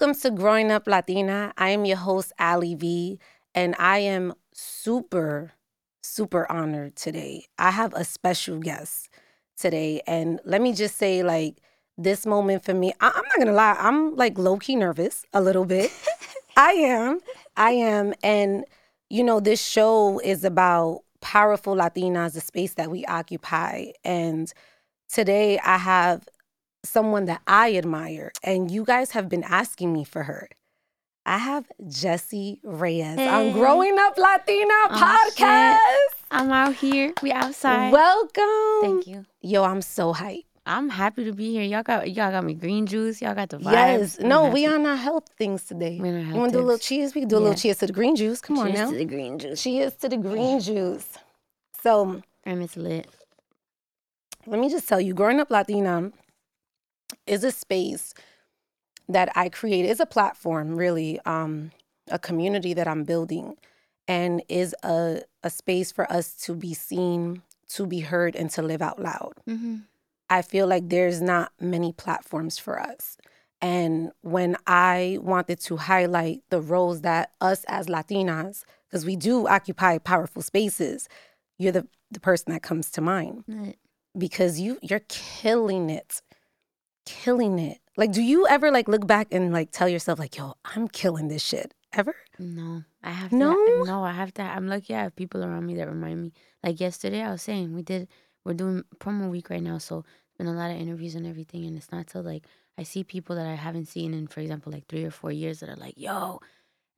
Welcome to Growing Up Latina. I am your host, Alyi V, and I am super, super honored today. I have a special guest today. And let me just say, like, this moment for me, I- I'm not gonna lie, I'm like low key nervous a little bit. I am. I am. And, you know, this show is about powerful Latinas, the space that we occupy. And today I have someone that I admire, and you guys have been asking me for her. I have Jessie Reyez on Hey. Growing Up Latina Oh, podcast. I'm out here. We outside. Welcome. Thank you. Yo, I'm so hyped. I'm happy to be here. Y'all got y'all got me green juice. Y'all got the vibes. Yes. I'm No, happy. we on our health things today. We on our you health want to do a little cheers? We can do a little Yeah. cheers to the green juice. Come on Cheers now. to the green juice. Cheers to the green juice. So And it's lit. let me just tell you, growing up Latina is a space that I create, is a platform, really, um, a community that I'm building, and is a a space for us to be seen, to be heard, and to live out loud. Mm-hmm. I feel like there's not many platforms for us. And when I wanted to highlight the roles that us as Latinas, because we do occupy powerful spaces, you're the, the person that comes to mind Lit. because you you're killing it. Killing it. Like, do you ever like look back and like tell yourself, like, yo, I'm killing this shit? Ever? No, I have No? To, no, I have to. I'm lucky. I have people around me that remind me. Like yesterday, I was saying we did. We're doing promo week right now, so it's been a lot of interviews and everything. And it's not till like I see people that I haven't seen in, for example, like three or four years that are like, "Yo,"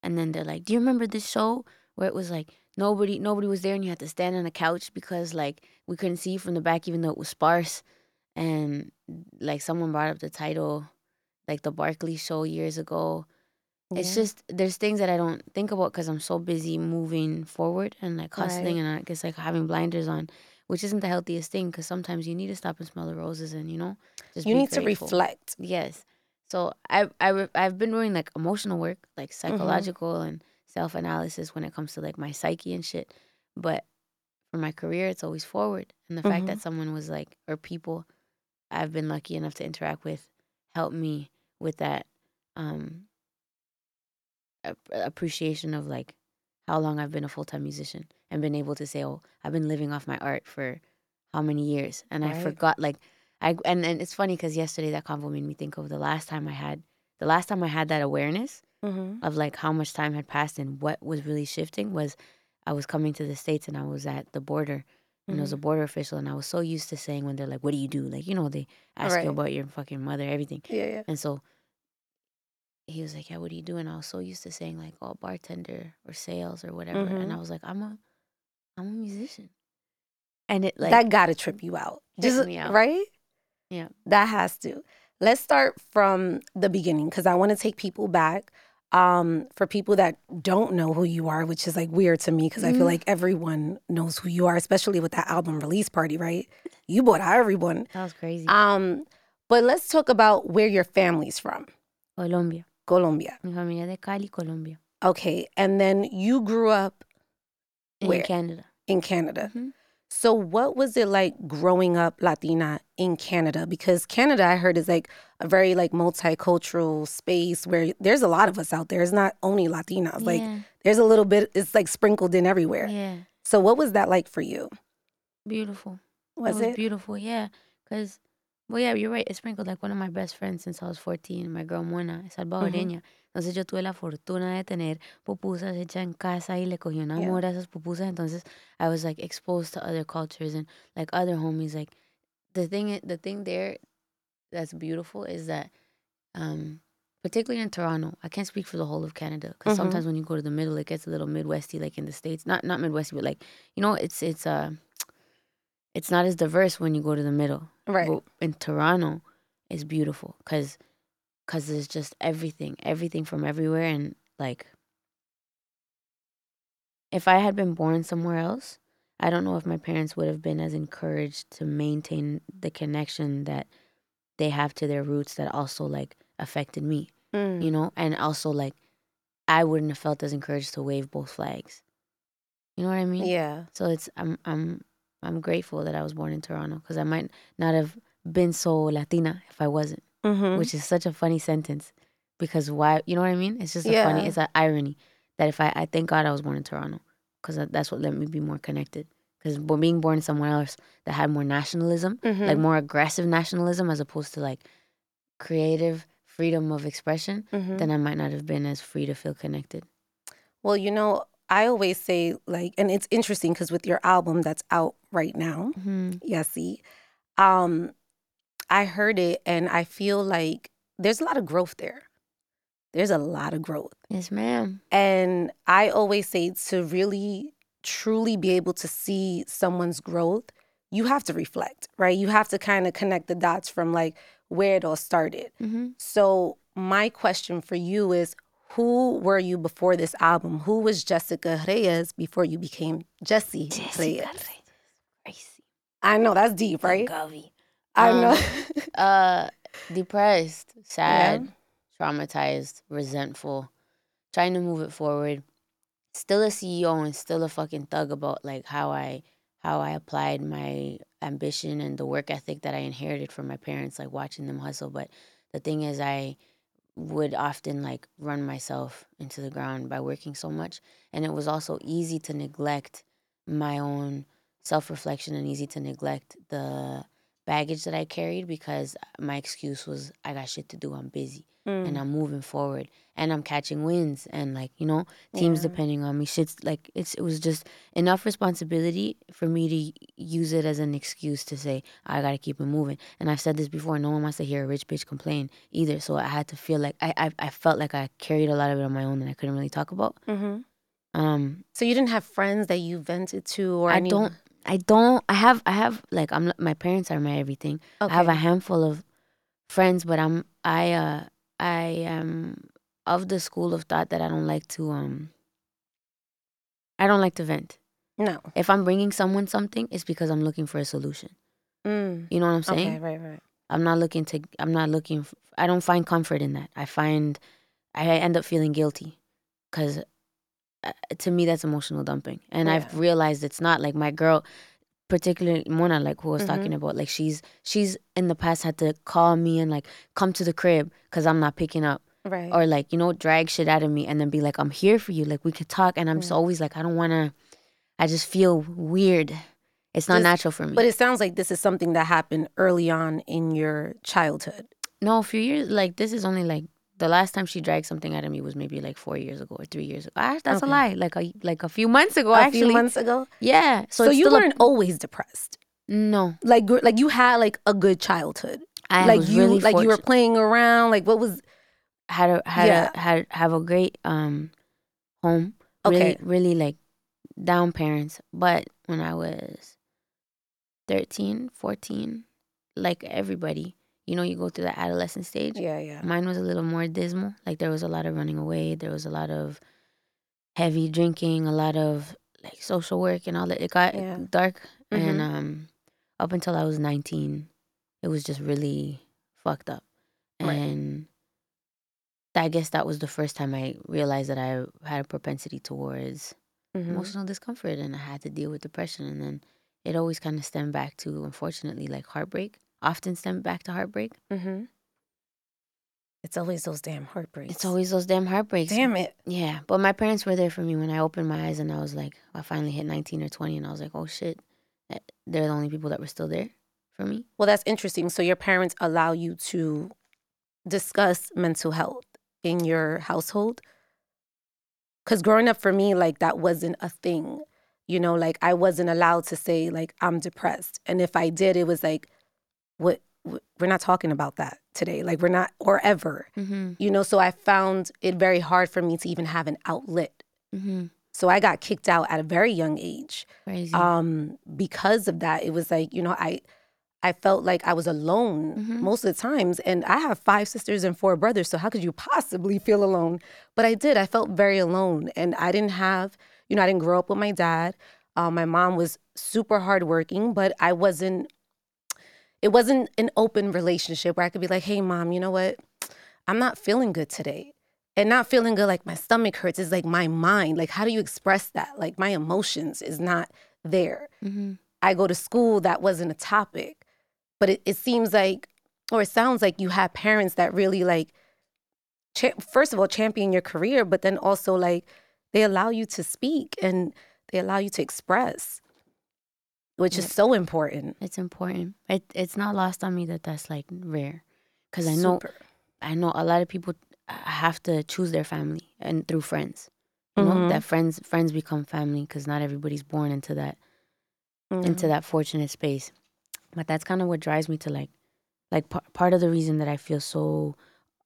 and then they're like, "Do you remember this show where it was like nobody, nobody was there, and you had to stand on a couch because like we couldn't see you from the back, even though it was sparse." And like someone brought up the title, like the Barkley show years ago. It's just there's things that I don't think about because I'm so busy moving forward and like hustling, Right. and I guess like having blinders on, which isn't the healthiest thing because sometimes you need to stop and smell the roses and you know just you need to reflect. Yes, so I I I've been doing like emotional work, like Mm-hmm. psychological and self analysis when it comes to like my psyche and shit, but for my career it's always forward, and the fact Mhm. that someone was like or people I've been lucky enough to interact with help me with that um appreciation of like how long I've been a full time musician and been able to say, oh, I've been living off my art for how many years, and I forgot like I and and it's funny because yesterday that convo made me think of the last time I had the last time I had that awareness Mm-hmm. of like how much time had passed and what was really shifting was I was coming to the states and I was at the border. And there was a Mm-hmm. border official, and I was so used to saying when they're like, "What do you do?" Like, you know, they ask Right. you about your fucking mother, everything. Yeah, yeah. And so he was like, "Yeah, what do you do?" And I was so used to saying like, "Oh, bartender or sales or whatever." Mhm. And I was like, "I'm a, I'm a musician," and it like that gotta trip you out. Just me out. right? Yeah. That has to. Let's start from the beginning because I want to take people back. Um, for people that don't know who you are, which is like weird to me because I feel Mhm. like everyone knows who you are, especially with that album release party, right? You bought out everyone. that was crazy. Um, but let's talk about where your family's from. Colombia, Colombia. mi familia de Cali, Colombia, Okay. And then you grew up in Where? Canada. in Canada. Mhm. So what was it like growing up Latina in Canada? Because Canada, I heard, is like a very like multicultural space where there's a lot of us out there. It's not only Latinas. Like there's a little bit. It's like sprinkled in everywhere. yeah, So what was that like for you? beautiful. Was it was it? beautiful? Yeah, cause well, yeah, you're right. It sprinkled like one of my best friends since I was 14. My girl Mona, salvadoreña. Entonces yo tuve la fortuna de tener pupusas hechas en casa y le cogí un Yeah. a esas pupusas. Entonces I was like exposed to other cultures and like other homies. Like the thing, the thing there that's beautiful is that, um, particularly in Toronto, I can't speak for the whole of Canada because Mhm. sometimes when you go to the middle, it gets a little Midwesty, like in the states. Not not Midwesty, but like you know, it's it's uh, it's not as diverse when you go to the middle. Right. But in Toronto, it's beautiful because because there's just everything, everything from everywhere, and like if I had been born somewhere else, I don't know if my parents would have been as encouraged to maintain the connection that they have to their roots that also like affected me, Mm. you know, and also like I wouldn't have felt as encouraged to wave both flags. You know what I mean? Yeah. So it's I'm I'm I'm grateful that I was born in Toronto because I might not have been so Latina if I wasn't, Mm-hmm. which is such a funny sentence because why? You know what I mean? It's just a funny. It's an irony that if I I thank God I was born in Toronto because that's what let me be more connected. Because being born somewhere else that had more nationalism, Mhm. like more aggressive nationalism, as opposed to like creative freedom of expression, Mhm. then I might not have been as free to feel connected. Well, you know, I always say like, and it's interesting because with your album that's out right now, Mm-hmm. Yessie, um, I heard it and I feel like there's a lot of growth there. There's a lot of growth. Yes, ma'am. And I always say to really truly be able to see someone's growth, you have to reflect, right? You have to kind of connect the dots from like where it all started. Mm-hmm. So, my question for you is who were you before this album? Who was Jessica Reyez before you became Jessie Reyez? Crazy. I know that's deep, right? Govy. I Um, know. Uh, depressed, sad, traumatized, resentful, trying to move it forward. Still a CEO and still a fucking thug about like how I how I applied my ambition and the work ethic that I inherited from my parents, like watching them hustle. But the thing is, I would often like run myself into the ground by working so much, and it was also easy to neglect my own self reflection and easy to neglect the baggage that I carried because my excuse was I got shit to do. I'm busy Mm. and I'm moving forward and I'm catching wins and like you know teams Yeah. depending on me. Shit's like it's it was just enough responsibility for me to use it as an excuse to say I gotta keep it moving. And I've said this before. No one wants to hear a rich bitch complain either. So I had to feel like I I, I felt like I carried a lot of it on my own and I couldn't really talk about. hmm Um, So you didn't have friends that you vented to, or I any- don't. I don't. I have. I have like I'm. My parents are my everything. Okay. I have a handful of friends, but I'm I uh I am of the school of thought that I don't like to um I don't like to vent. no. If I'm bringing someone something, it's because I'm looking for a solution. Mm. You know what I'm saying? Okay, right, right. I'm not looking to I'm not looking f- I don't find comfort in that. I find I end up feeling guilty uh, to me that's emotional dumping. And I've realized it's not like my girl particularly Mona like who I was Mhm. talking about like she's she's in the past had to call me and like come to the crib cuz I'm not picking up Right. or like you know drag shit out of me and then be like I'm here for you like we could talk and I'm just Mm. always like I don't want to I just feel weird. It's not Just- natural for me. but it sounds like this is something that happened early on in your childhood. No, a few years like this is only like the last time she dragged something out of me was maybe like four years ago or three years ago. Ah, that's Okay. a lie. Like a like a few months ago, a actually. few months ago. Yeah. So, So, you weren't always depressed. no. Like gr- like you had like a good childhood. I like was you really like you were playing around. Like what was had a had Yeah. a had have a great um home. Okay. Really, really like down parents. But when I was 13, 14, like everybody, you know, you go through the adolescent stage. yeah yeah Mine was a little more dismal. Like there was a lot of running away. There was a lot of heavy drinking, a lot of like social work and all that. It got Yeah. dark. And Mhm. um up until I was 19, it was just really fucked up. Right. And I guess that was the first time I realized that I had a propensity towards Mhm. emotional discomfort and I had to deal with depression. And then it always kind of stemmed back to, unfortunately, like heartbreak. Often stem back to heartbreak. Mhm. It's always those damn heartbreaks. It's always those damn heartbreaks. damn it. Yeah, but my parents were there for me when I opened my eyes and I was like, I finally hit 19 or 20 and I was like, oh shit, eh, they're the only people that were still there for me. Well, that's interesting. So your parents allow you to discuss mental health in your household? Cuz growing up for me like that wasn't a thing. You know, like I wasn't allowed to say like I'm depressed. And if I did it was like what we're not talking about that today. Like we're not or ever. Mm-hmm. You know, so I found it very hard for me to even have an outlet. Mm-hmm. So I got kicked out at a very young age. Crazy. um because of that it was like you know i i felt like i was alone Mhm. most of the times and i have five sisters and four brothers so how could you possibly feel alone but i did i felt very alone and i didn't have you know i didn't grow up with my dad um, my mom was super hardworking but i wasn't it wasn't an open relationship where i could be like hey mom you know what? I'm not feeling good today. And not feeling good like my stomach hurts is like my mind like how do you express that? Like my emotions is not there. Mm-hmm. i go to school that wasn't a topic. But it, it seems like or it sounds like you have parents that really like cha- first of all champion your career, but then also like they allow you to speak and they allow you to express, which is so important. It's important. It it's not lost on me that that's like rare, because I know Super. I know a lot of people have to choose their family and through friends. You know Mhm. that friends friends become family because not everybody's born into that into Mhm. that fortunate space. But that's kind of what drives me to like, like p- part of the reason that I feel so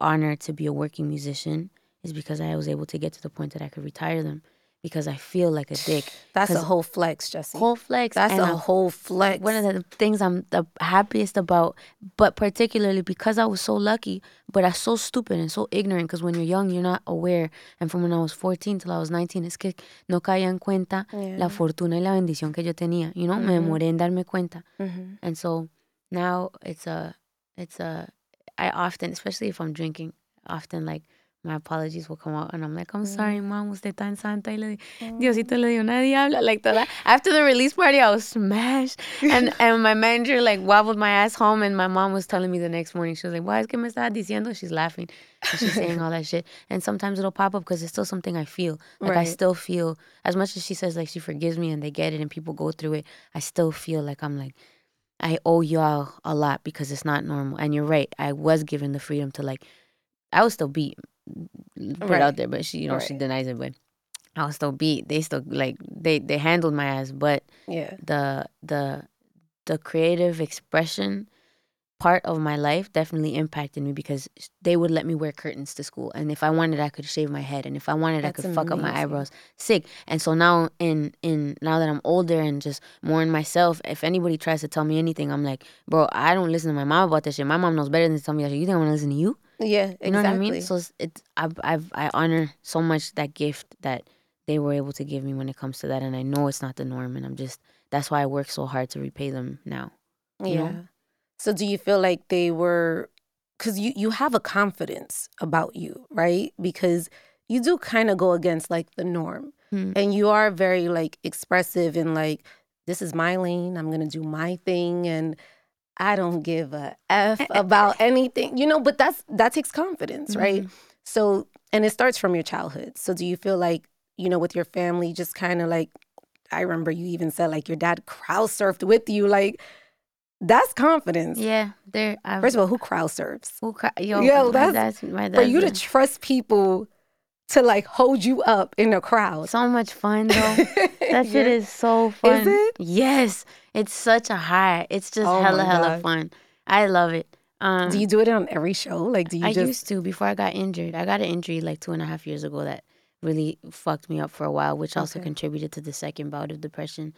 honored to be a working musician is because I was able to get to the point that I could retire them because I feel like a dick. That's a whole flex, Jessie. Whole flex. That's a I'm- whole flex. one of the things I'm the happiest about, but particularly because I was so lucky, but I'm so stupid and so ignorant. Because when you're young, you're not aware. And from when I was 14 till I was 19, es que no caía en cuenta Yeah. la fortuna y la bendición que yo tenía. You know, me Mhm. demoré en darme cuenta. Mhm. And so now it's a, it's a, I often, especially if I'm drinking, often like my apologies will come out and I'm like, I'm sorry, mom, usted tan santa y le, Diosito le dio una diabla. Like that. After the release party, I was smashed. And and my manager like wobbled my ass home and my mom was telling me the next morning, she was like, Why es que me estás diciendo? She's laughing. And she's saying all that shit. And sometimes it'll pop up because it's still something I feel. Like I still feel as much as she says like she forgives me and they get it and people go through it, I still feel like I'm like I owe y'all a lot because it's not normal. And you're right. I was given the freedom to like I was still beat. Put Right. out there, but she you know, she denies it, but I was still beat. They still like they they handled my ass, but Yeah. the the the creative expression part of my life definitely impacted me because they would let me wear curtains to school and if i wanted i could shave my head and if i wanted i That's could fuck up my eyebrows. Sick. And so now in in now that i'm older and just more in myself if anybody tries to tell me anything i'm like bro i don't listen to my mom about this shit. My mom knows better than to tell me that shit. You think i'm gonna listen to you Yeah. Exactly. you know what I mean? So it's, it's I've, I've I honor so much that gift that they were able to give me when it comes to that, and I know it's not the norm, and I'm just that's why I work so hard to repay them now. yeah. know? So do you feel like they were cuz you you have a confidence about you, right? Because you do kind of go against like the norm. Hmm. And you are very like expressive and like this is my lane, I'm going to do my thing and I don't give a f about anything. You know, but that's that takes confidence, right? Mhm. So, and it starts from your childhood. So, do you feel like, you know, with your family, just kind of like, I remember you even said like your dad crowd surfed with you. Like, that's confidence. Yeah, there. First of all, who crowd surfs? who cra- yo, Yo, my that's- dad's, my For you to trust people to like hold you up in a crowd. so much fun though. That shit Yeah. is so fun. Is it? Yes, it's such a high. It's just Oh hella hella fun. I love it. Um, Do you do it on every show? Like, do you I just. used to before I got injured. I got an injury like two and a half years ago that really fucked me up for a while, which also Okay. contributed to the second bout of depression.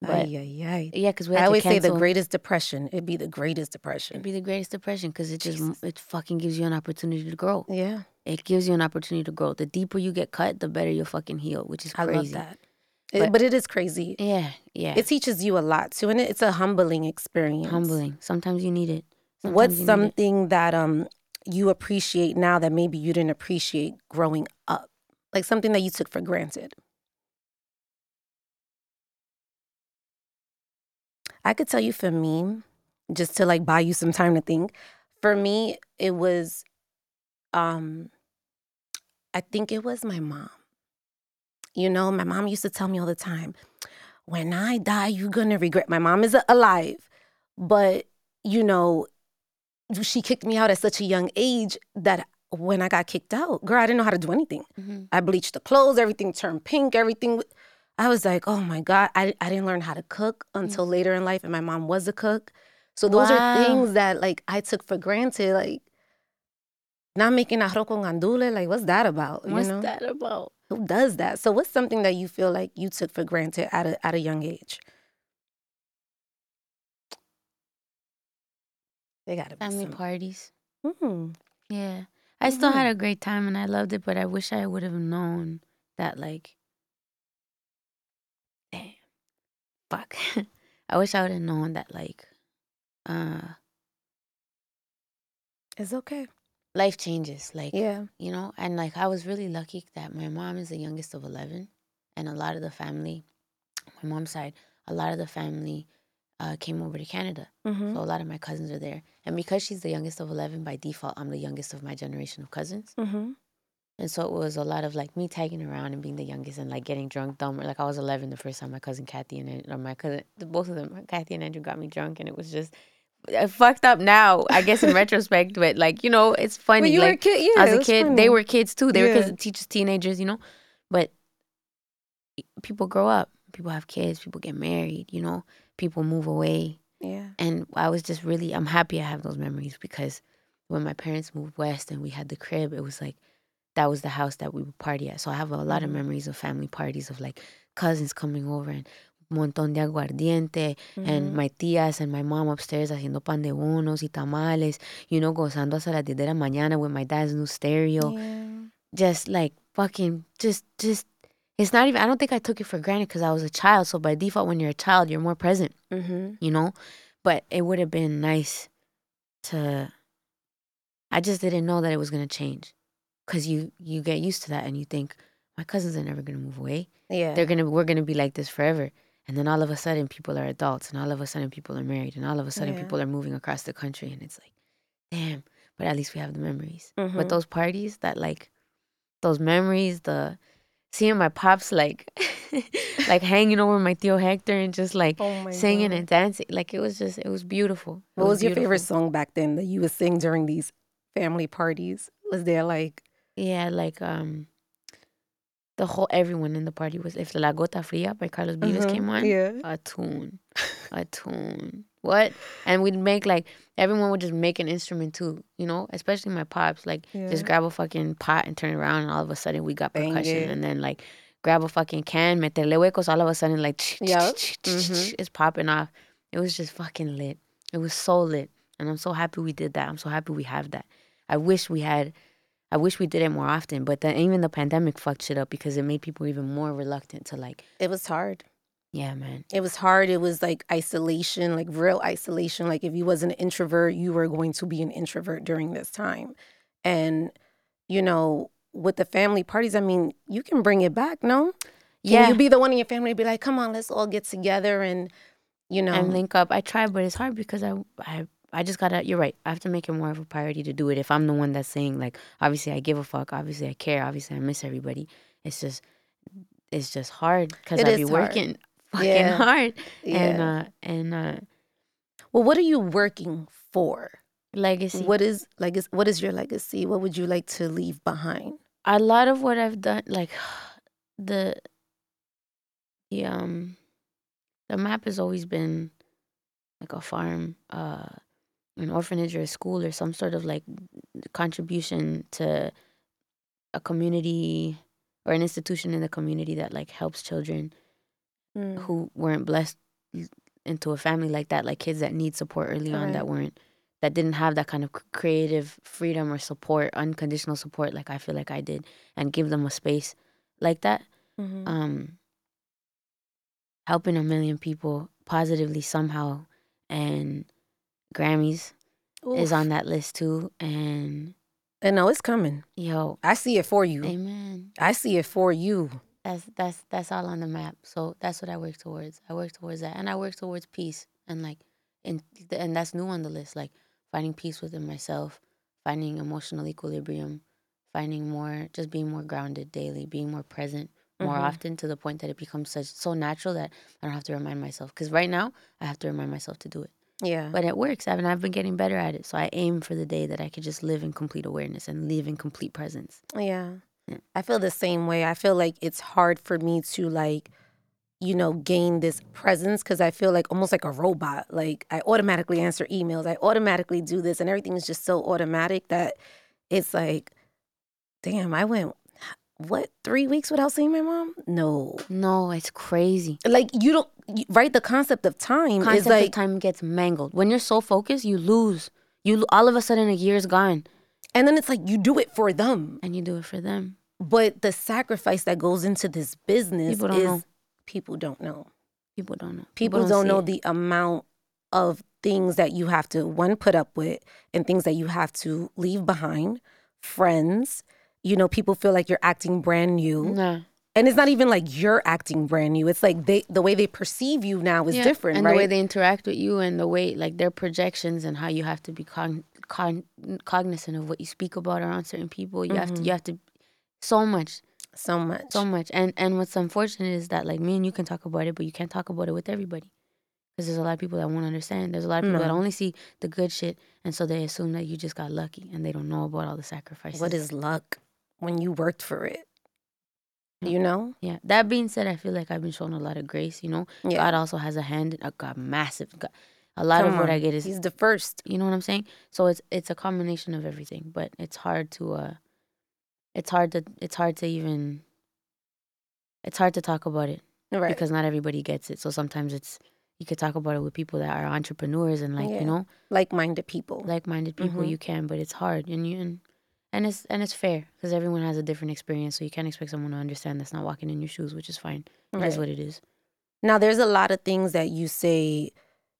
But Ay, ay, ay. yeah, because we had I always say the greatest depression. It'd be the greatest depression. It'd be the greatest depression because it just Jesus. it fucking gives you an opportunity to grow. yeah, It gives you an opportunity to grow. The deeper you get cut, the better you'll fucking heal, which is crazy. I love that. It- But- but it is crazy. Yeah, yeah. It teaches you a lot too, and it's a humbling experience. humbling. Sometimes you need it. Sometimes What's need it. something that um you appreciate now that maybe you didn't appreciate growing up? Like something that you took for granted. I could tell you for me, just to like buy you some time to think. For me, it was um I think it was my mom. You know, my mom used to tell me all the time, when I die, you're gonna regret. My mom is alive, but you know, she kicked me out at such a young age that when I got kicked out, girl, I didn't know how to do anything. Mhm. I bleached the clothes, everything turned pink, everything. I was like, oh my God, I, I didn't learn how to cook until later in life, and my mom was a cook. So those Wow. are things that like I took for granted, like not making a con andule. Like, what's that about? You What's know? that about? Who does that? So what's something that you feel like you took for granted at a at a young age? They gotta be Family some- parties. Hmm. Yeah. I still had a great time and I loved it, but I wish I would have known that, like, damn, fuck. I wish I would have known that, like, uh, It's okay. Life changes. Like, Yeah. you know, and like, I was really lucky that my mom is the youngest of 11, and a lot of the family, my mom's side, a lot of the family uh, came over to Canada. Mhm. So a lot of my cousins are there. And because she's the youngest of 11, by default, I'm the youngest of my generation of cousins. Mhm. And so it was a lot of like me tagging around and being the youngest and like getting drunk dumb. Like I was 11 the first time my cousin Kathy and or my cousin, both of them, Kathy and Andrew got me drunk. And it was just fucked up now, I guess, in retrospect. But like, you know, it's funny. When you were a like, kid, yeah. as a kid, funny. they were kids too. They were Yeah. kids, teachers, teenagers, you know. But people grow up, people have kids, people get married, you know, people move away. Yeah. And I was just really, I'm happy I have those memories because when my parents moved west and we had the crib, it was like that was the house that we would party at. So I have a lot of Mhm. memories of family parties of like cousins coming over and montón de aguardiente and Mhm. my tías and my mom upstairs haciendo pan de bonos y tamales, you know, gozando hasta las 10 de la mañana with my dad's new stereo. Yeah. Just like fucking, just, just, it's not even, I don't think I took it for granted because I was a child. So by default, when you're a child, you're more present Mhm. you know but it would have been nice to i just didn't know that it was going to change because you you get used to that and you think my cousins are never going to move away Yeah. they're going to we're going to be like this forever and then all of a sudden people are adults and all of a sudden people are married and all of a sudden Yeah. people are moving across the country and it's like damn but at least we have the memories Mhm. but those parties that like those memories the seeing my pops like like hanging over my tío Hector and just like Oh singing God. and dancing. Like it was just, it was beautiful. It What was your favorite song back then that you would sing during these family parties? Was there like Yeah, like um, the whole everyone in the party was if La Gota Fria by Carlos Vives Mhm, came on. Yeah. A tune, a tune. What? And we'd make like everyone would just make an instrument too, you know. Especially my pops, like Yeah. just grab a fucking pot and turn it around, and all of a sudden we got Bang percussion, it. and then like grab a fucking can, meterle huecos, all of a sudden like. Mhm. it's popping off. It was just fucking lit. It was so lit, and I'm so happy we did that. I'm so happy we have that. I wish we had. I wish we did it more often, but then even the pandemic fucked shit up because it made people even more reluctant to like, It was hard. yeah, man. It was hard. It was like isolation, like real isolation. Like if you was an introvert, you were going to be an introvert during this time. And, you know, with the family parties, I mean, you can bring it back, no? Can Yeah, you be the one in your family to be like, come on, let's all get together and, you know, and link up. I try, but it's hard because I, I, I just gotta. You're right. I have to make it more of a priority to do it. If I'm the one that's saying like, obviously I give a fuck. Obviously I care. Obviously I miss everybody. It's just, it's just hard because I be hard. working fucking Yeah. hard. yeah. And uh, and uh, well, what are you working for? legacy. What is like? is- What is your legacy? What would you like to leave behind? a lot of what I've done, like the the um the map has always been like a farm, uh, an orphanage or a school or some sort of like contribution to a community or an institution in the community that like helps children Mm. who weren't blessed into a family like that, like kids that need support early on that weren't that didn't have that kind of creative freedom or support, unconditional support like I feel like I did, and give them a space like that. Mhm. Um, helping a million people positively somehow, and Grammys is on that list too. And And no, it's coming. yo, I see it for you. amen. I see it for you. That's that's that's all on the map. So that's what I work towards. I work towards that, and I work towards peace, and like, and and that's new on the list. Like finding peace within myself, finding emotional equilibrium, finding more, just being more grounded daily, being more present more Mhm. often to the point that it becomes such so natural that I don't have to remind myself. Because right now I have to remind myself to do it, Yeah. but it works. I mean, I've been getting better at it. So I aim for the day that I could just live in complete awareness and live in complete presence. Yeah. Yeah. I feel the same way. I feel like it's hard for me to like, you know, gain this presence because I feel like almost like a robot. Like I automatically answer emails. I automatically do this and everything is just so automatic that it's like, damn, I went what, three weeks without seeing my mom? No. No, it's crazy. Like you don't right the concept of time concept is like of time gets mangled. When you're so focused, you lose. You all of a sudden a year's gone, and then it's like you do it for them. and you do it for them. But the sacrifice that goes into this business People don't is know. people don't know. People don't know. people don't, see know it. the amount of things that you have to one put up with and things that you have to leave behind friends you know people feel like you're acting brand new. Nah. And it's not even like you're acting brand new. It's like they the way they perceive you now is Yeah, different, and right? the way they interact with you and the way like their projections and how you have to be cogn- cogn- cognizant of what you speak about around certain people. You have to you mm-hmm. have to so much. So much. so much. And and what's unfortunate is that like me and you can talk about it but you can't talk about it with everybody. Because there's a lot of people that won't understand. There's a lot of people that only see the good shit and so they assume that you just got lucky and they don't know about all the sacrifices. What is luck when you worked for it? Mm. You know? yeah that being said i feel like i've been shown a lot of grace you know Yeah. god also has a hand a god massive god, a lot of Come what i get is He's the first. You know what I'm saying? So it's it's a combination of everything, but it's hard to uh it's hard to it's hard to even it's hard to talk about it Right. because not everybody gets it. So sometimes it's you could talk about it with people that are entrepreneurs and like, Yeah. you know, like minded people. like-minded people Mhm. you can, but it's hard and you and and it's and it's fair because everyone has a different experience, so you can't expect someone to understand that's not walking in your shoes, which is fine. It Right. what it is. Now, there's a lot of things that you say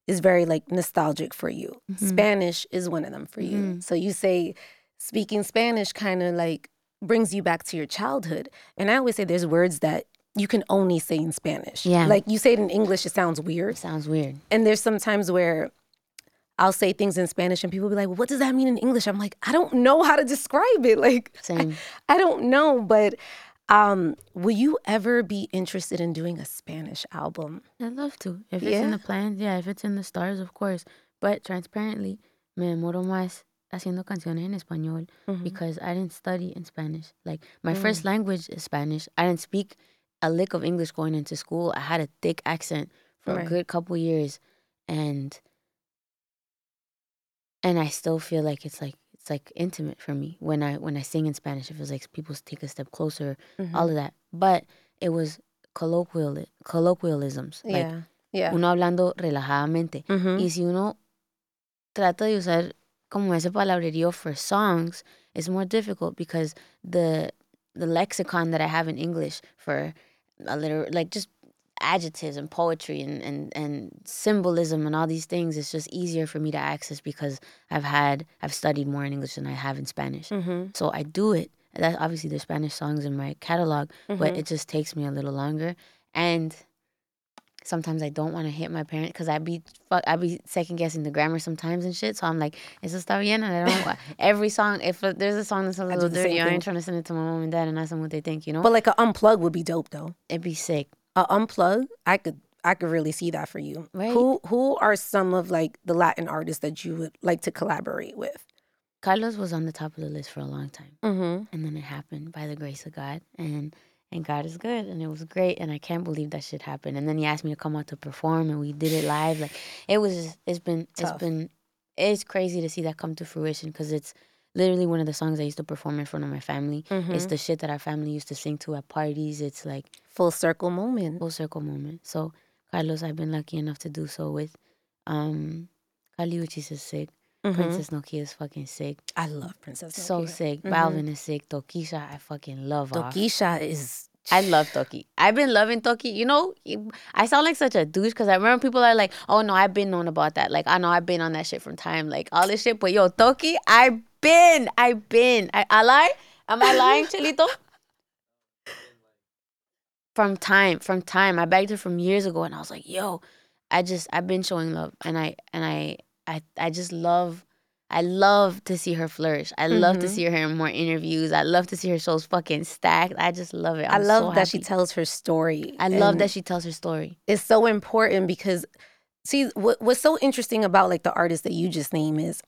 is very like nostalgic for you. Mhm. Spanish is one of them for you. Mhm. So you say speaking Spanish kind of like brings you back to your childhood. And I always say there's words that you can only say in Spanish. Yeah. Like you say it in English, it sounds It weird. sounds weird. And there's some times where I'll say things in Spanish and people be like, well, what does that mean in English? I'm like, I don't know how to describe it. Like, Same. I don't know. But um, will you ever be interested in doing a Spanish album? I'd love to. If it's in the plans, yeah, if it's in the stars, of course. But transparently, me demoro más haciendo canciones en español Mhm. because I didn't study in Spanish. Like, my Mm. first language is Spanish. I didn't speak a lick of English going into school. I had a thick accent for Right. a good couple years. And and I still feel like it's like it's like intimate for me when I when I sing in Spanish. It feels like people take a step closer, Mhm. all of that. But it was colloquial colloquialisms. Like yeah. Yeah. uno hablando relajadamente. Mhm. Y si uno trata de usar como ese palabrerío for songs, it's more difficult because the the lexicon that I have in English for a little like just adjectives and poetry and, and, and symbolism and all these things it's just easier for me to access because I've had I've studied more in English than I have in Spanish. Mhm. So I do it. That obviously the Spanish songs in my catalog, but Mhm. it just takes me a little longer. And sometimes I don't want to hit my parents because I be fuck I be second guessing the grammar sometimes and shit. So I'm like, is this está bien? And I don't know. every song, if there's a song that's a little dirty, I ain't trying to send it to my mom and dad and ask them what they think. You know, But like an unplug would be dope though. it'd be sick. Unplug, I could I could really see that for you. Right. Who who are some of like the Latin artists that you would like to collaborate with? Carlos was on the top of the list for a long time. Mm-hmm. and then it happened by the grace of God and and God is good and it was great and I can't believe that shit happened and then he asked me to come out to perform and we did it live like it was just- it's been Tough. it's been it's crazy to see that come to fruition because it's literally one of the songs I used to perform in front of my family Mm-hmm. it's the shit that our family used to sing to at parties it's like Full circle moment. full circle moment so Carlos I've been lucky enough to do so with um Kali Uchis is sick Mhm. Princess Nokia is fucking sick I love Princess. Nokia. so sick Mhm. Balvin is sick Tokischa I fucking love her. Tokischa is. I love Toki. I've been loving Toki. You know, I sound like such a douche because I remember people are like, "Oh no, I've been known about that. Like, I know I've been on that shit from time, like all this shit." But yo, Toki, I've been, I've been. I, I lie? Am I lying, Chelito? From time, from time. I begged her from years ago, and I was like, "Yo, I just, I've been showing love, and I, and I, I, I just love." I love to see her flourish. I love to Mhm. see her in more interviews. I love to see her shows fucking stacked. I just love it. i I'm love so that she tells her story. I love that she tells her story. It's so important because, see, what, what's so interesting about like the artist that you just named is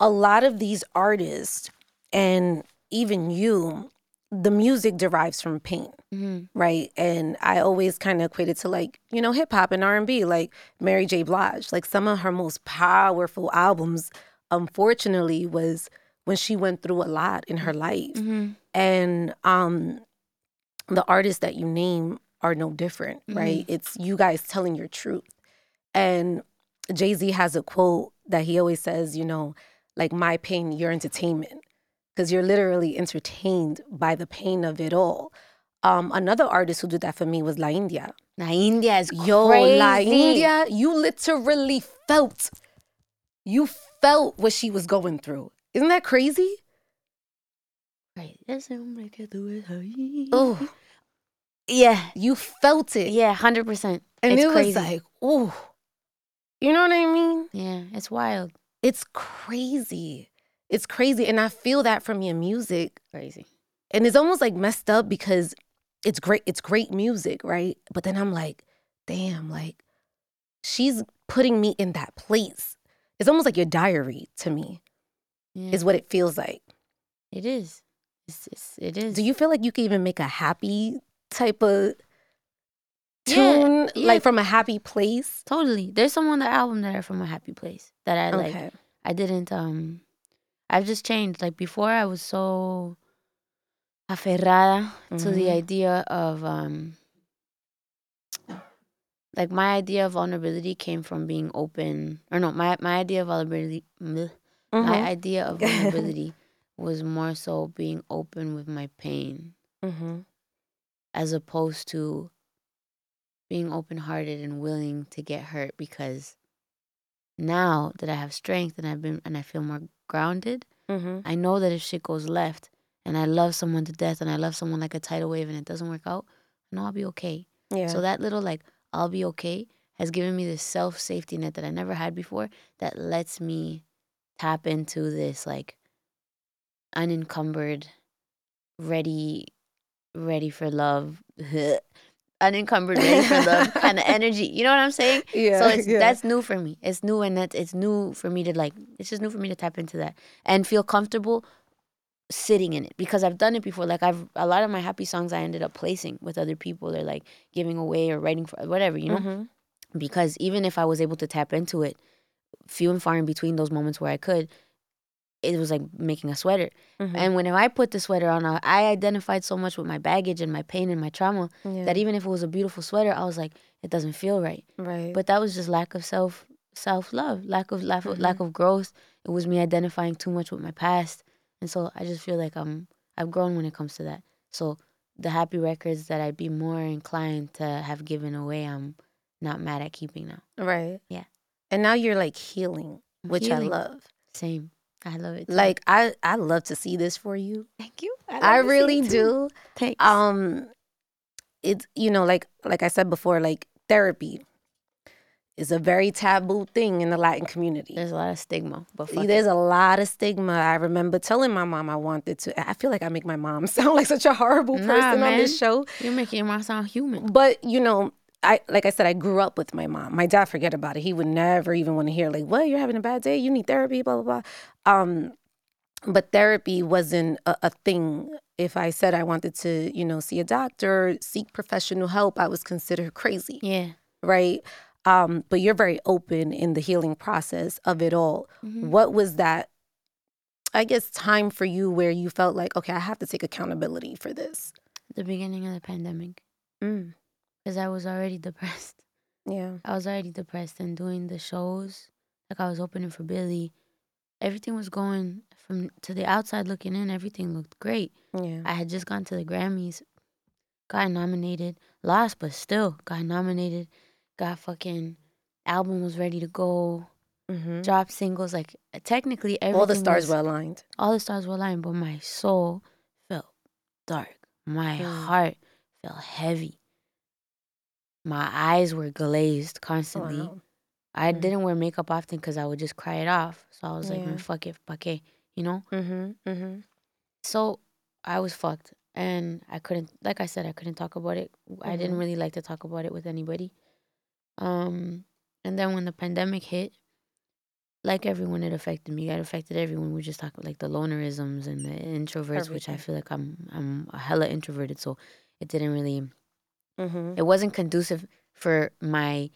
a lot of these artists and even you, the music derives from pain. hmm right? And I always kind of equate it to like you know hip hop and R and B, like Mary J. Blige. Like some of her most powerful albums, unfortunately, was when she went through a lot in her life. hmm And um, the artists that you name are no different, right? It's you guys telling your truth. And Jay Z has a quote that he always says, you know, like my pain, your entertainment, because you're literally entertained by the pain of it all. Um, another artist who did that for me was La India. La India is Yo, crazy. La India, you literally felt, you felt what she was going through. Isn't that crazy? Right. Ese hombre que tú ves ahí. Oh, Yeah. You felt it. Yeah, 100%. And it's it crazy. was like, ooh. You know what I mean? yeah, it's wild. It's crazy. It's crazy. And I feel that from your music. Crazy. And it's almost like messed up because it's great, it's great music, right? But then I'm like, damn, like she's putting me in that place. It's almost like your diary to me, Yeah. is what it feels like. it is. It's, it's, it is. Do you feel like you can even make a happy type of tune, yeah. like from a happy place? Totally. There's some on the album that are from a happy place that I like. Okay. I didn't um I've just changed. Like before I was so aferrada to the Mhm. idea of um like my idea of vulnerability came from being open or no, my my idea of vulnerability bleh, my idea of vulnerability was more so being open with my pain Mhm. as opposed to being open hearted and willing to get hurt because now that I have strength and I've been and I feel more grounded, Mhm. I know that if shit goes left and I love someone to death and I love someone like a tidal wave and it doesn't work out, I know I'll be okay. Yeah. So that little like I'll be okay has given me this self safety net that I never had before that lets me tap into this like unencumbered, ready, ready for love, unencumbered, ready for love kind of energy. You know what I'm saying? yeah. so it's yeah. that's new for me. It's new and that it's new for me to like it's just new for me to tap into that and feel comfortable sitting in it because I've done it before. Like I've a lot of my happy songs I ended up placing with other people or like giving away or writing for whatever, you know? Mhm. Because even if I was able to tap into it, few and far in between those moments where I could, it was like making a sweater. Mhm. And whenever I put the sweater on, I identified so much with my baggage and my pain and my trauma yeah. that even if it was a beautiful sweater, I was like, it doesn't feel right. right. But that was just lack of self self love, lack of lack of, Mm-hmm. lack of growth. It was me identifying too much with my past, and so I just feel like I'm I've grown when it comes to that. So the happy records that I'd be more inclined to have given away, I'm not mad at keeping now. right. Yeah. And now you're like healing, which healing. I love. Same, I love it. too. Like I I love to see this for you. thank you. I, really do. Thanks. Um it's you know like like I said before like therapy is a very taboo thing in the Latin community. There's a lot of stigma, but There's it. a lot of stigma. I remember telling my mom I wanted to. I feel like I make my mom sound like such a horrible Nah, person on this show. you're making your mom sound human. But you know, I like I said, I grew up with my mom. My dad forget about it. He would never even want to hear like, "Well, You're having a bad day? You need therapy?" Blah blah blah. Um, but therapy wasn't a, a thing. If I said I wanted to, you know, see a doctor, seek professional help, I was considered crazy, Yeah. right? Um, but you're very open in the healing process of it all. Mhm. What was that? I guess time for you where you felt like, okay, I have to take accountability for this. The beginning of the pandemic, Mm, because I was already depressed. yeah. I was already depressed and doing the shows. Like I was opening for Billie. Everything was going from to the outside looking in, everything looked great. Yeah. I had just gone to the Grammys, got nominated, lost, but still got nominated, got fucking album was ready to go, hmm dropped singles. Like technically everything All the stars was, were aligned. all the stars were aligned, but my soul felt dark. My Mm. heart felt heavy. My eyes were glazed constantly. Wow. I Mm. didn't wear makeup often because I would just cry it off. So I was like, Yeah. man, fuck it, fuck it, you know? Mm-hmm. Mm-hmm. So I was fucked. And I couldn't, like I said, I couldn't talk about it. I didn't Mhm. really like to talk about it with anybody. Um, and then when the pandemic hit, like everyone, it affected me. It affected everyone. We just talked like the lonerisms and the introverts, which I feel like I'm I'm a hella introverted. So it didn't really Mm-hmm. it wasn't conducive for my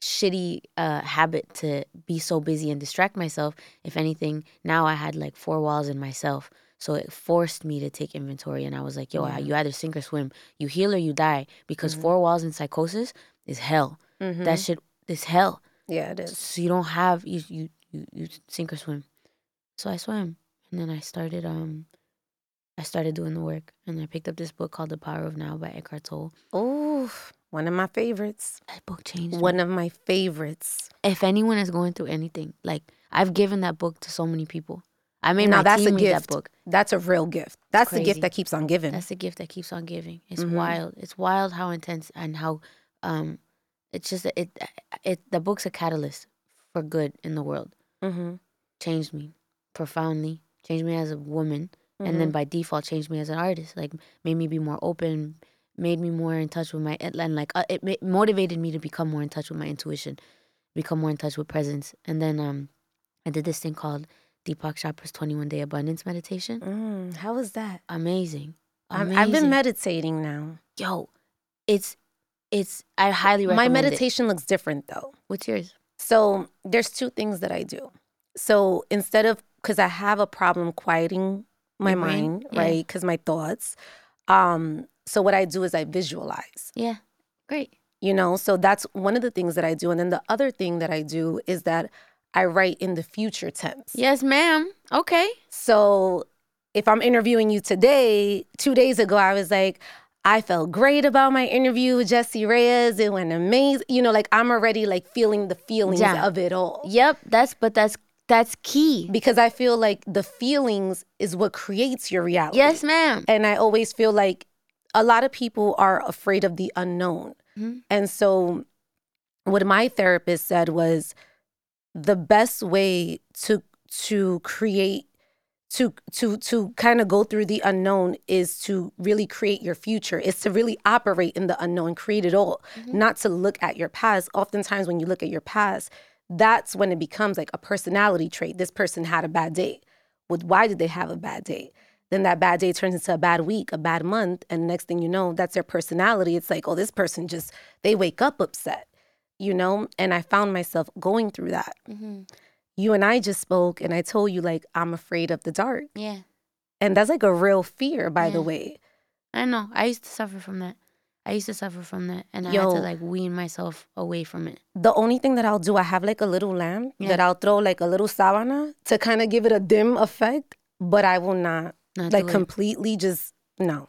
shitty uh, habit to be so busy and distract myself. If anything, now I had like four walls in myself. So it forced me to take inventory. And I was like, yo, Yeah. you either sink or swim. You heal or you die. Because Mhm. four walls in psychosis is hell. Mm-hmm. That shit is hell. yeah, it is. So you don't have, you, you, you, you sink or swim. So I swam. And then I started, um, I started doing the work. And I picked up this book called The Power of Now by Eckhart Tolle. Oh, one of my favorites. That book changed me. One of my favorites. if anyone is going through anything, like I've given that book to so many people. I made Now that's a read that book. That's a real gift. That's the gift that keeps on giving. That's the gift that keeps on giving. It's Mhm. wild. It's wild how intense and how um it's just it it the book's a catalyst for good in the world. mm-hmm. Changed me profoundly. Changed me as a woman and then by default changed me as an artist. Like made me be more open, made me more in touch with my and like uh, it motivated me to become more in touch with my intuition, become more in touch with presence. And then um I did this thing called Deepak Chopra's 21 Day Abundance Meditation. mm, how was that? Amazing. Amazing. I've been meditating now. Yo, it's it's I highly recommend it. My meditation looks different though. What's yours? So there's two things that I do. So instead of because I have a problem quieting my Your mind, right? Because my thoughts. Um, so what I do is I visualize. Yeah. Great. You know, so that's one of the things that I do. And then the other thing that I do is that I write in the future tense. Yes, ma'am. Okay. So if I'm interviewing you today, two days ago, I was like, I felt great about my interview with Jessie Reyez. It went amazing. You know, like I'm already like feeling the feelings Yeah. of it all. Yep, that's but that's that's key. Because I feel like the feelings is what creates your reality. Yes, ma'am. And I always feel like a lot of people are afraid of the unknown. Mhm. And so, what my therapist said was the best way to to create to to to kind of go through the unknown is to really create your future is to really operate in the unknown create it all not to look at your past oftentimes when you look at your past that's when it becomes like a personality trait. This person had a bad day. Well why did they have a bad day? Then that bad day turns into a bad week a bad month and next thing you know that's their personality. It's like oh this person just they wake up upset you know? And i found myself going through that. Hmm you and I just spoke, and I told you like I'm afraid of the dark, Yeah, and that's like a real fear, by the way. I know. I used to suffer from that. I used to suffer from that, and I had to like wean myself away from it. The only thing that I'll do, I have like a little lamp Yeah. that I'll throw like a little sabana to kind of give it a dim effect, but I will not Not like completely just no.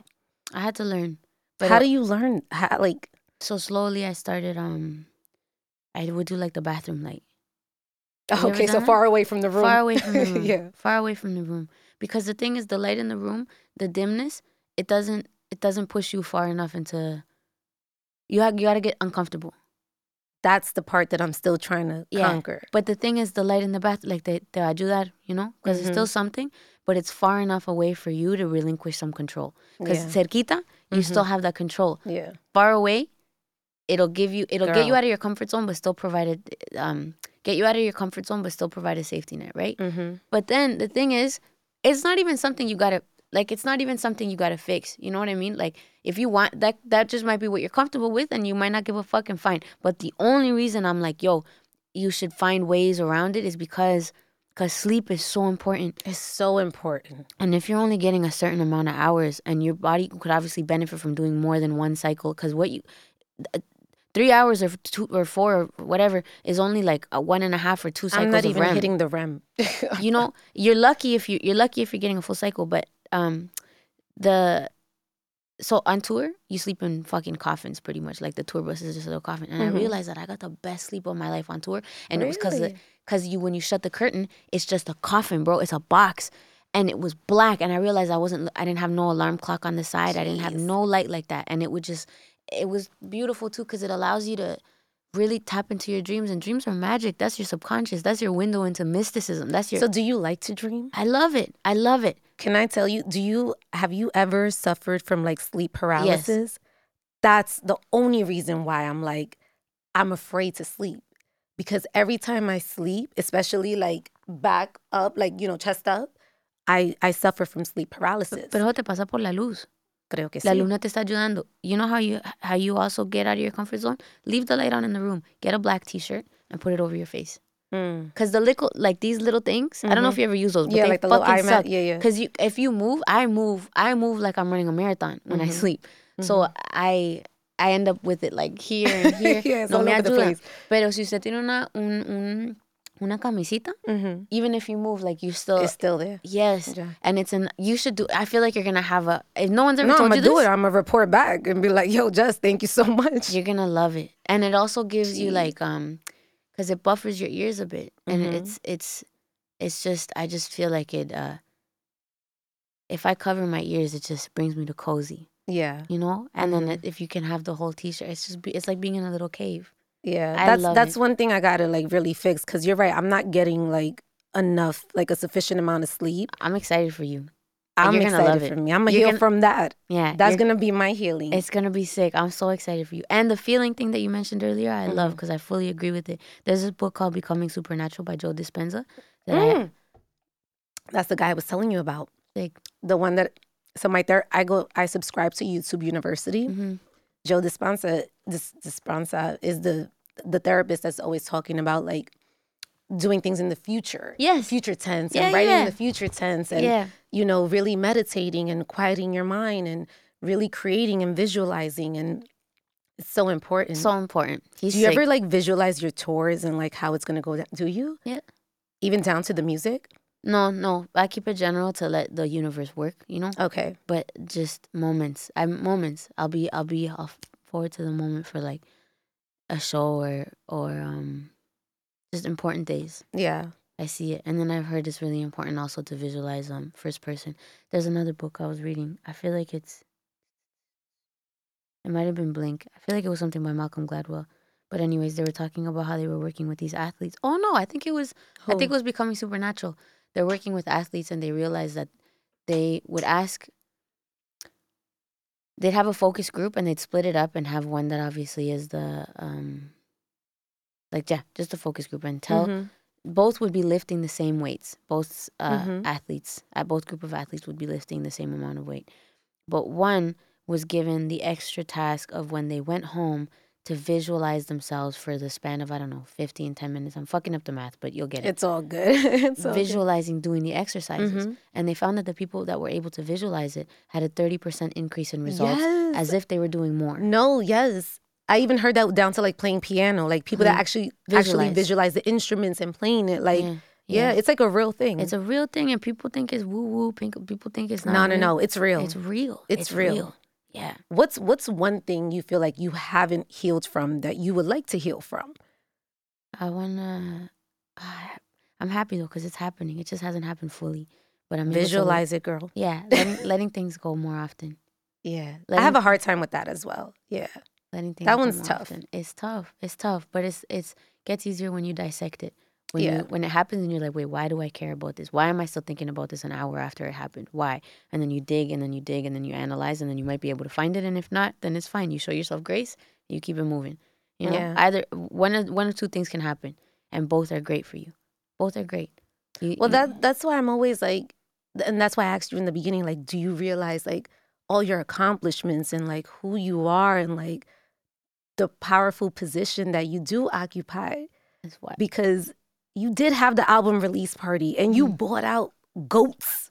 I had to learn. But How uh, do you learn? How, like so slowly I started. Um, I would do like the bathroom light. Have okay, so that? far away from the room, Far away from the room. yeah, Far away from the room. Because the thing is the light in the room, the dimness, it doesn't it doesn't push you far enough into you have, you got to get uncomfortable. that's the part that I'm still trying to Yeah. conquer. But the thing is the light in the bath like they te ayudar, you know? Because it's still Mm-hmm. something, but it's far enough away for you to relinquish some control. Because Yeah. cerquita, you still have that control. Yeah, Far away, it'll give you it'll get you out of your comfort zone but still provide it um get you out of your comfort zone but still provide a safety net, right? mm-hmm. But then the thing is, it's not even something you gotta like. It's not even something you gotta fix. You know what I mean? Like if you want that, that just might be what you're comfortable with, and you might not give a fucking fine. But the only reason I'm like, yo, you should find ways around it is because, because sleep is so important. it's so important. And if you're only getting a certain amount of hours, and your body could obviously benefit from doing more than one cycle, because what you uh, three hours or two or four or whatever is only like a one and a half or two cycles I'm not of even REM hitting the REM. you know you're lucky if you you're lucky if you're getting a full cycle but um the so on tour you sleep in fucking coffins pretty much like the tour bus is just a little coffin. And Mhm. i realized that i got the best sleep of my life on tour and it was because because you when you shut the curtain it's just a coffin bro. It's a box. And it was black and i realized i wasn't i didn't have no alarm clock on the side. I didn't have no light like that. And it would just it was beautiful too because it allows you to really tap into your dreams. And dreams are magic. That's your subconscious. That's your window into mysticism. That's your so, do you like to dream? I love it. I love it. Can I tell you, do you have you ever suffered from like sleep paralysis? Yes. That's the only reason why I'm like, I'm afraid to sleep. Because every time I sleep, especially like back up, like, you know, chest up, I, I suffer from sleep paralysis. Pero te pasa por la luz. Creo que La sí. luna te está ayudando. You know how you how you also get out of your comfort zone? Leave the light on in the room. Get a black t-shirt and put it over your face. Mm. Cause the little like these little things, I don't know if you ever use those, but Yeah, they like the little fucking suck. Yeah, yeah. Cause you if you move, I move, I move like I'm running a marathon when I Mhm. sleep. So I I end up with it like here and here. Yeah, no me ayuda. Pero si usted tiene una un, un, una camisita, Mm-hmm. even if you move, like you still It's still there. Yes. Yeah. And it's an you should do I feel like you're gonna have a if no one's ever No, I'm gonna you do this, it. I'm gonna report back and be like, yo, Just, thank you so much. you're gonna love it. And it also gives you like um because it buffers your ears a bit. And Mhm. it's it's it's just I just feel like it. uh If I cover my ears, it just brings me to cozy, Yeah. you know. And then Mhm. it, if you can have the whole T-shirt, it's just be, it's like being in a little cave. Yeah. I That's that's it. one thing I gotta like really fix because you're right. I'm not getting like enough, like a sufficient amount of sleep. I'm excited for you. I'm you're gonna excited love for it. me. I'm gonna You're heal gonna- from that. Yeah, That's gonna be my healing. It's gonna be sick. I'm so excited for you. And the feeling thing that you mentioned earlier, I love Mhm. because I fully agree with it. There's this book called Becoming Supernatural by Joe Dispenza that I Mm. That's the guy I was telling you about. like. The one that so my third I go I subscribe to YouTube University. hmm Joe Dispenza Dis, Dispenza is the the therapist that's always talking about like doing things in the future. Yes. Future tense Yeah, and writing in the future tense and Yeah. You know, really meditating and quieting your mind and really creating and visualizing and it's so important. So important. He's do you sick. ever like visualize your tours and like how it's gonna go down? Do you? Yeah. Even down to the music? No, no. I keep it general to let the universe work, you know? Okay. But just moments. I moments. I'll be I'll be off forward to the moment for like a show or or um just important days. Yeah. I see it. And then I've heard it's really important also to visualize um first person. There's another book I was reading. I feel like it's it might have been Blink. I feel like it was something by Malcolm Gladwell. But anyways, they were talking about how they were working with these athletes. Oh no, I think it was I think it was becoming supernatural. They're working with athletes and they realized that they would ask they'd have a focus group and they'd split it up and have one that obviously is the um like yeah, just a focus group and tell Mhm. Both would be lifting the same weights. Both uh, Mhm. athletes, uh, both group of athletes would be lifting the same amount of weight. But one was given the extra task of when they went home to visualize themselves for the span of I don't know, 15, 10 minutes. I'm fucking up the math, but you'll get it. It's all good. it's all good. Visualizing doing the exercises. Mhm. And they found that the people that were able to visualize it had a 30% increase in results Yes. as if they were doing more. No, yes. I even heard that down to like playing piano, like people that Mhm. actually actually Visualize. visualize the instruments and playing it. Like, yeah, yeah. it's like a real thing. It's a real thing, and people think it's woo woo. People think it's not. no, no, real. no. It's real. It's real. It's real. Yeah. what's what's one thing you feel like you haven't healed from that you would like to heal from? I wanna. ah, I'm happy though because it's happening. It just hasn't happened fully, but I'm able to Visualize it, girl. yeah, letting, letting things go more often. Yeah. I have a hard time with that as well. Yeah. Letting things That one's tough. often. It's tough. It's tough, but it's it's gets easier when you dissect it. When Yeah. you when it happens and you're like, wait, why do I care about this? Why am I still thinking about this an hour after it happened? Why? And then you dig and then you dig and then you analyze and then you might be able to find it. And if not, then it's fine. You show yourself grace. You keep it moving. You know, Yeah. either one of one or two things can happen, and both are great for you. Both are great. You- Well, you- that that's why I'm always like, and that's why I asked you in the beginning, like, do you realize like all your accomplishments and like who you are and like the powerful position that you do occupy? Because you did have the album release party and you Mhm. bought out goats,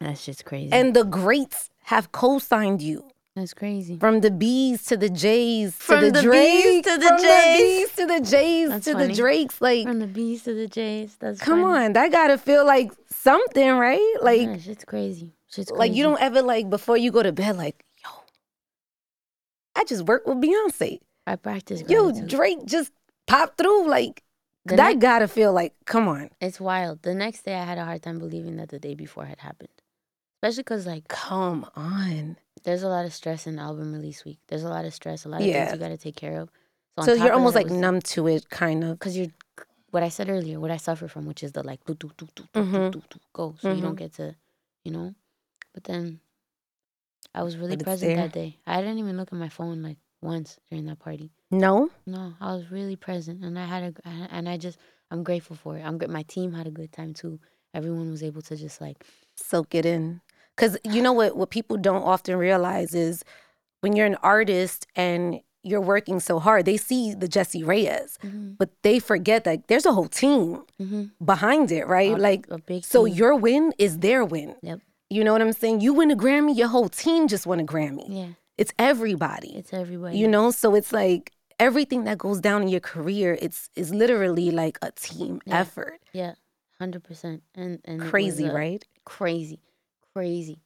That's just crazy. and the greats have co-signed you. that's crazy. From the B's to the J's From to the, the Drakes, to the from J's. B's to the J's That's to funny. the Drakes. Like, From the B's to the J's. That's come funny. on, that gotta feel like something, right? Like, yeah, shit's crazy. Shit's crazy. like you don't ever like before you go to bed, like, I just worked with Beyonce. I practice Yo, gratitude. Drake just popped through. Like, The that next- gotta feel like, come on, It's wild. The next day, I had a hard time believing that the day before had happened. Especially because, like, come on. there's a lot of stress in album release week. There's a lot of stress, a lot of Yeah. things you got to take care of. So you're almost like numb to it, kind of. because you're what I said earlier, what I suffer from, which is the like do do do do do Mhm. do do go, so you don't Mhm. get to, you know. But then, I was really present that day. I didn't even look at my phone like once during that party. No, No, I was really present, and I had a and I just I'm grateful for it. I'm good. My team had a good time too. Everyone was able to just like soak it in. Because you know what? What people don't often realize is when you're an artist and you're working so hard, they see the Jessie Reyez, mm-hmm, but they forget that there's a whole team mm-hmm, behind it, right? a, like, a so team. your win is their win. Yep. You know what I'm saying? You win a Grammy, your whole team just won a Grammy. yeah, It's everybody. it's everybody. You know, so it's like everything that goes down in your career, it's is literally like a team Yeah. effort. yeah, hundred percent, and and Crazy, right? Crazy, crazy,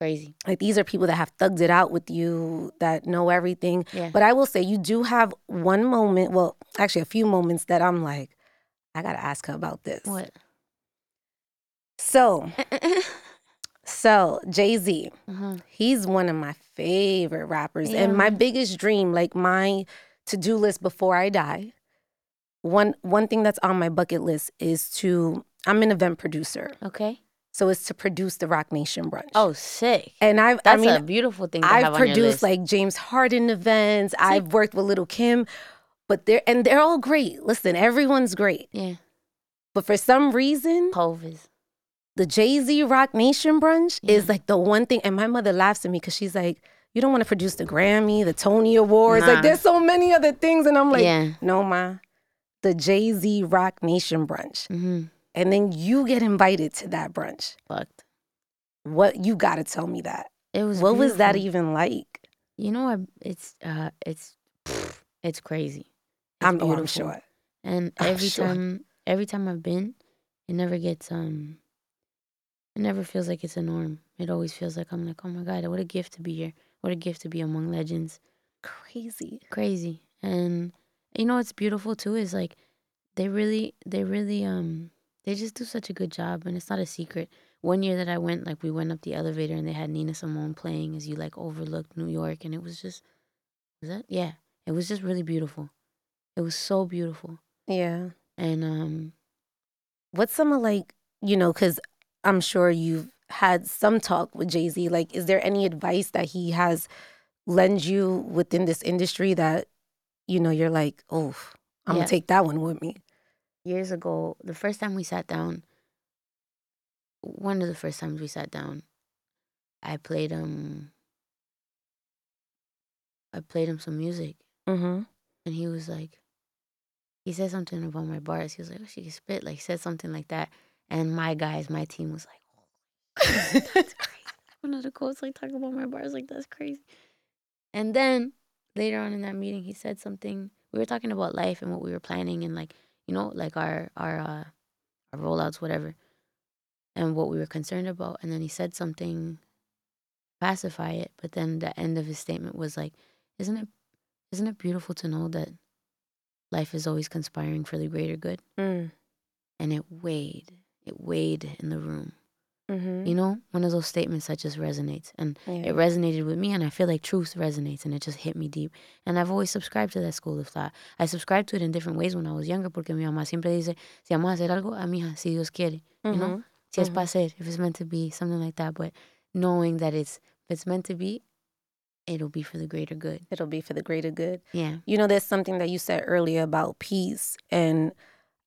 crazy. Like these are people that have thugged it out with you, that know everything. Yeah, But I will say you do have one moment, well, actually a few moments that I'm like, I gotta ask her about this. What? So, so Jay Z, uh-huh. he's one of my favorite rappers, Yeah, and my biggest dream, like my to do list before I die. One one thing that's on my bucket list is to. I'm an event producer, Okay. so it's to produce the Roc Nation brunch. Oh, sick. and I've That's I mean a beautiful thing I've have on your produced like James Harden events. I've worked with Lil' Kim, but they're and they're all great. Listen, everyone's great. yeah. But for some reason, Povis. The Jay Z Roc Nation brunch Yeah. is like the one thing. And my mother laughs at me because she's like, "You don't want to produce the Grammy, the Tony Awards. Nah. Like, there's so many other things." And I'm like, yeah. "No, ma, the Jay Z Roc Nation brunch." Mm-hmm. And then you get invited to that brunch. Fucked. What you got to tell me that? It was. What was that even like? You know what? It's uh, it's it's crazy. It's I'm, oh, I'm sure. And I'm every sure. time, every time I've been, it never gets um. It never feels like it's a norm. It always feels like I'm like, oh my god, what a gift to be here. What a gift to be among legends. Crazy. Crazy. And you know what's beautiful too is like, they really, they really um, they just do such a good job, and it's not a secret. One year that I went, like we went up the elevator and they had Nina Simone playing as you like overlooked New York, and it was just, was that yeah, it was just really beautiful. It was so beautiful, Yeah. and um, What's some of like, you know, because I'm sure you've had some talk with Jay Z. Like, is there any advice that he has lend you within this industry that, you know, you're like, oh, I'm Yeah. gonna take that one with me? years ago, the first time we sat down, one of the first times we sat down, I played him. I played him some music, Mm-hmm. and he was like, he said something about my bars. He was like, "Oh, she can spit," like he said something like that. And my guys, my team was like, "That's crazy." One of the coaches like talking about my bars, like that's crazy. And then later on in that meeting, he said something. We were talking about life and what we were planning, and like you know, like our our uh, our rollouts, whatever, and what we were concerned about. And then he said something, pacify it. But then the end of his statement was like, "Isn't it, isn't it beautiful to know that life is always conspiring for the greater good?" Mm. And it weighed, it weighed in the room. Mm-hmm. You know, one of those statements that just resonates, and Yeah. it resonated with me and I feel like truth resonates and it just hit me deep. And I've always subscribed to that school of thought. I subscribed to it in different ways when I was younger porque mi mamá siempre dice, si vamos a hacer algo, a mi hija, si Dios quiere, you know? Mhm. Si es para ser, if it's meant to be, something like that. But knowing that it's, if it's meant to be, it'll be for the greater good. It'll be for the greater good. Yeah. You know, there's something that you said earlier about peace. And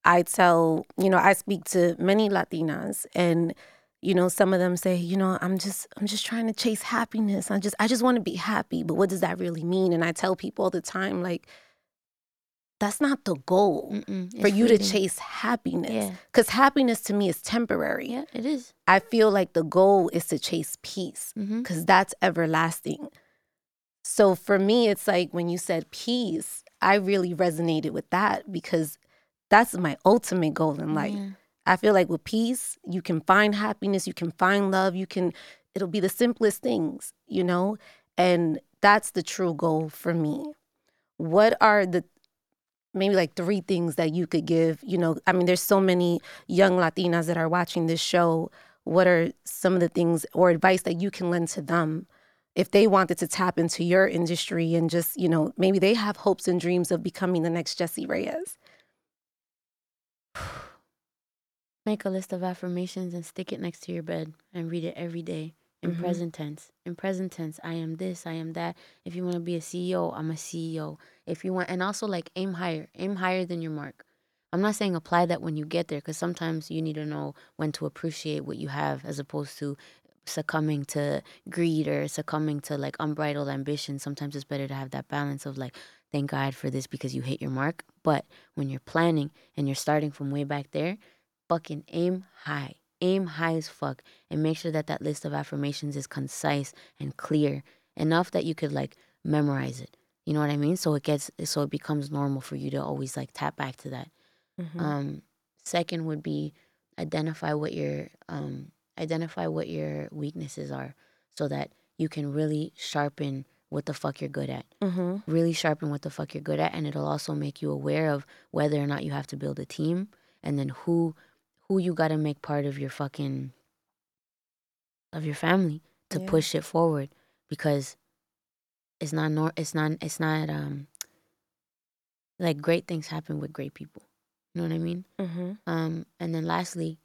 I tell, you know, I speak to many Latinas and you know, some of them say, you know, I'm just I'm just trying to chase happiness. I just I just want to be happy. But what does that really mean? And I tell people all the time, like, that's not the goal Mm-mm. for you to chase happiness. Yeah. Because happiness to me is temporary. Yeah, it is. I feel like the goal is to chase peace Mm-hmm. because that's everlasting. So for me, it's like when you said peace, I really resonated with that because that's my ultimate goal in life. Yeah. I feel like with peace, you can find happiness, you can find love, you can, it'll be the simplest things, you know? And that's the true goal for me. What are the maybe like three things that you could give? You know, I mean, there's so many young Latinas that are watching this show. What are some of the things or advice that you can lend to them if they wanted to tap into your industry and just, you know, maybe they have hopes and dreams of becoming the next Jessie Reyez? Make a list of affirmations and stick it next to your bed and read it every day in Mhm. present tense. In present tense, I am this, I am that. If you want to be a CEO, I'm a CEO. If you want, and also like aim higher, aim higher than your mark. I'm not saying apply that when you get there because sometimes you need to know when to appreciate what you have as opposed to succumbing to greed or succumbing to like unbridled ambition. Sometimes it's better to have that balance of like, thank God for this because you hit your mark. But when you're planning and you're starting from way back there, fucking aim high. Aim high as fuck and make sure that that list of affirmations is concise and clear enough that you could like memorize it. You know what I mean? So it gets so it becomes normal for you to always like tap back to that. Mhm. Um, second would be identify what your um, identify what your weaknesses are, so that you can really sharpen what the fuck you're good at. Mhm. Really sharpen what the fuck you're good at, and it'll also make you aware of whether or not you have to build a team, and then who who you got to make part of your fucking of your family to Yeah. push it forward because it's not nor it's not it's not um like great things happen with great people. You know what I mean? Mm-hmm. Um and then lastly,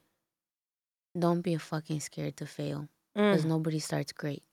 don't be fucking scared to fail because nobody starts great.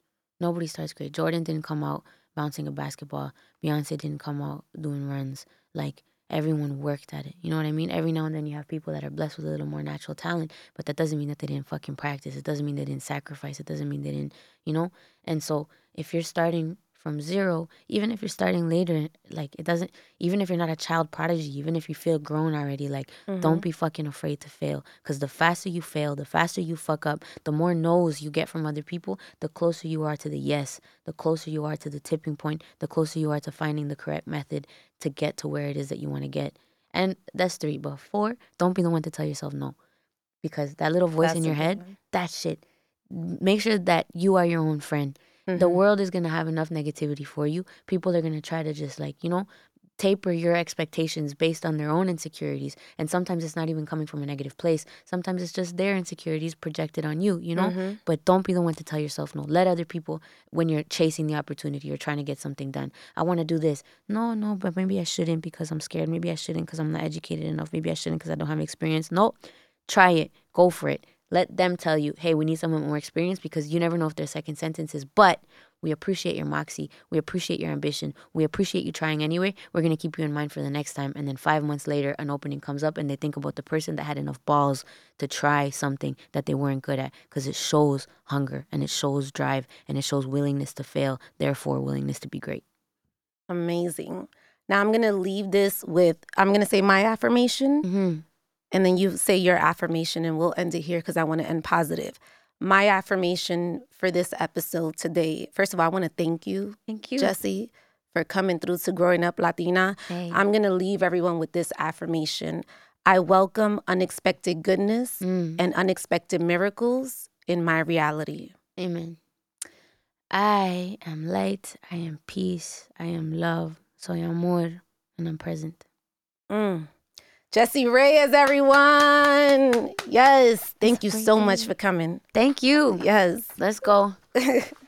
Nobody starts great. Jordan didn't come out bouncing a basketball. Beyonce didn't come out doing runs. Like everyone worked at it. You know what I mean? Every now and then you have people that are blessed with a little more natural talent, but that doesn't mean that they didn't fucking practice. It doesn't mean they didn't sacrifice. It doesn't mean they didn't, you know? And so if you're starting from zero, even if you're starting later, like it doesn't, even if you're not a child prodigy, even if you feel grown already, like don't be fucking afraid to fail. Because the faster you fail, the faster you fuck up, the more no's you get from other people, the closer you are to the yes, the closer you are to the tipping point, the closer you are to finding the correct method to get to where it is that you want to get. And that's three. But four, don't be the one to tell yourself no. Because that little voice in your head, that shit, make sure that you are your own friend. Mm-hmm. The world is going to have enough negativity for you. People are going to try to just like, you know, taper your expectations based on their own insecurities. And sometimes it's not even coming from a negative place. Sometimes it's just their insecurities projected on you, you know? Mm-hmm. But don't be the one to tell yourself no. Let other people, when you're chasing the opportunity or trying to get something done, I want to do this. No, no, but maybe I shouldn't because I'm scared. Maybe I shouldn't because I'm not educated enough. Maybe I shouldn't because I don't have experience. No, try it. Go for it. Let them tell you, hey, we need someone with more experience because you never know if their second sentence is, but we appreciate your moxie. We appreciate your ambition. We appreciate you trying anyway. We're going to keep you in mind for the next time. And then five months later, an opening comes up and they think about the person that had enough balls to try something that they weren't good at because it shows hunger and it shows drive and it shows willingness to fail, therefore, willingness to be great. Amazing. Now I'm gonna leave this with I'm gonna say my affirmation, Mm-hmm. And then you say your affirmation, and we'll end it here because I want to end positive. My affirmation for this episode today. First of all, I want to thank you, Thank you. Jessie, for coming through to Growing Up Latina. hey. I'm gonna leave everyone with this affirmation. I welcome unexpected goodness Mm. and unexpected miracles in my reality. Amen. I am light. I am peace. I am love. Soy amor. And I'm present. Mm. Jessie Reyez, everyone. Yes. Thank you so much for coming. Thank you. Yes. Let's go.